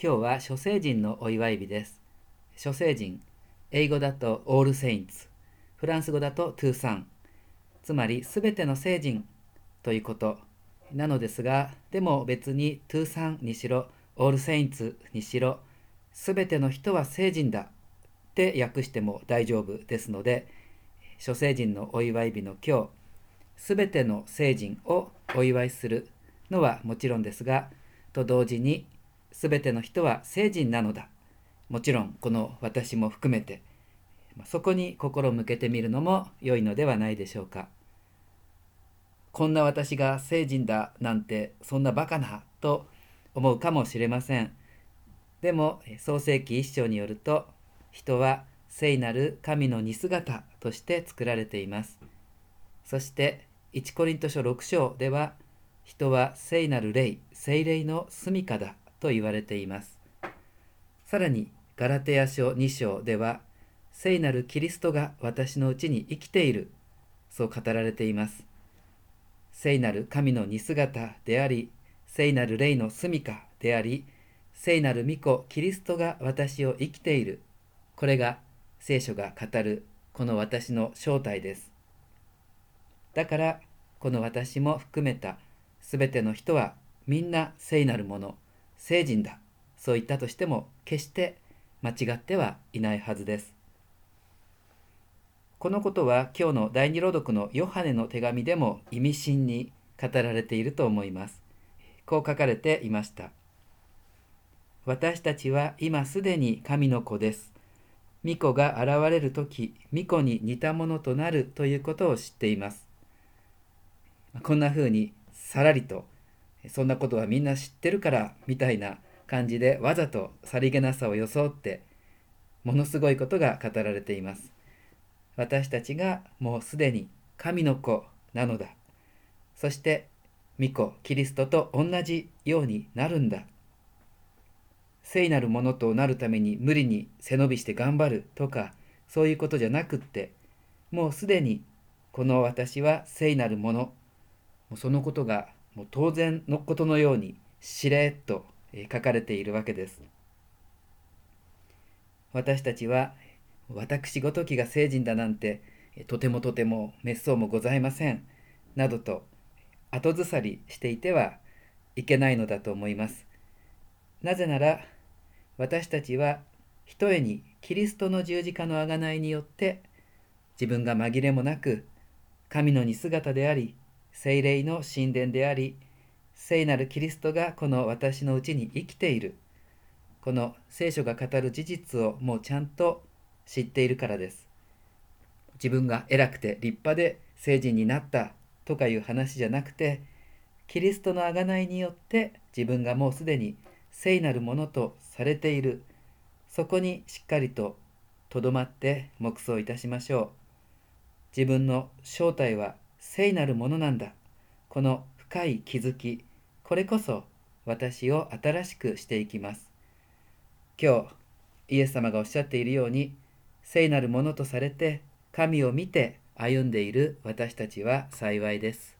今日は諸聖人のお祝い日です。諸聖人、英語だとオールセインツ、フランス語だとトゥーサン、つまりすべての聖人ということなのですが、でも別にトゥーサンにしろ、オールセインツにしろ、すべての人は聖人だって訳しても大丈夫ですので、諸聖人のお祝い日の今日、すべての聖人をお祝いするのはもちろんですが、と同時に、すべての人は聖人なのだ。もちろん、この私も含めて、そこに心を向けてみるのも良いのではないでしょうか。こんな私が聖人だなんてそんなバカなと思うかもしれません。でも創世記一章によると人は聖なる神の似姿として作られています。そして1コリント書6章では人は聖なる霊、聖霊の住処だと言われています。さらにガラテヤ書2章では聖なるキリストが私のうちに生きているそう語られています。聖なる神の似姿であり、聖なる霊の住処であり、聖なる御子キリストが私を生きている。これが聖書が語るこの私の正体です。だからこの私も含めたすべての人はみんな聖なるもの、聖人だ。そう言ったとしても決して間違ってはいないはずです。このことは今日の第二朗読のヨハネの手紙でも意味深に語られていると思います。こう書かれていました。私たちは今すでに神の子です。巫女が現れる時、巫女に似たものとなるということを知っています。こんな風にさらりと、そんなことはみんな知ってるからみたいな感じでわざとさりげなさを装って、ものすごいことが語られています。私たちがもうすでに神の子なのだ。そして、御子、キリストと同じようになるんだ。聖なるものとなるために無理に背伸びして頑張るとか、そういうことじゃなくって、もうすでにこの私は聖なるもの、もうそのことがもう当然のことのようにしれっと書かれているわけです。私たちは私ごときが聖人だなんて、とてもとても滅相もございません。などと後ずさりしていてはいけないのだと思います。なぜなら、私たちはひとえにキリストの十字架の贖いによって自分が紛れもなく神の似姿であり聖霊の神殿であり聖なるキリストがこの私のうちに生きているこの聖書が語る事実をもうちゃんと知っているからです。自分が偉くて立派で聖人になったとかいう話じゃなくて、キリストの贖いによって自分がもうすでに聖なるものとされている。そこにしっかりととどまって黙想いたしましょう。自分の正体は聖なるものなんだ。この深い気づき、これこそ私を新しくしていきます。今日、イエス様がおっしゃっているように、聖なるものとされて神を見て歩んでいる私たちは幸いです。